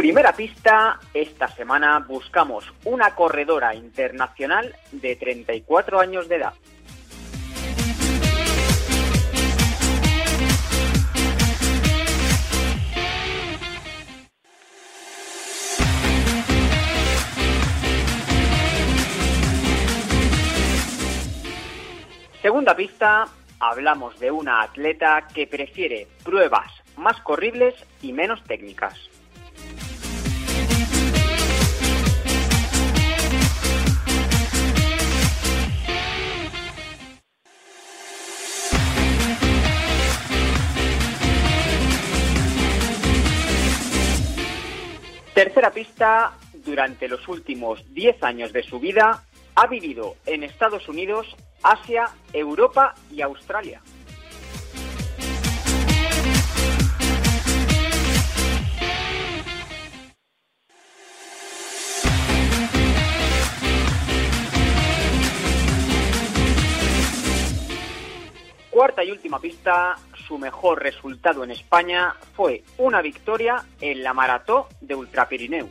Primera pista, esta semana buscamos una corredora internacional de 34 años de edad. Segunda pista, hablamos de una atleta que prefiere pruebas más corribles y menos técnicas. Tercera pista, durante los últimos 10 años de su vida ha vivido en Estados Unidos, Asia, Europa y Australia. Cuarta y última pista, su mejor resultado en España fue una victoria en la maratón de Ultrapirineu.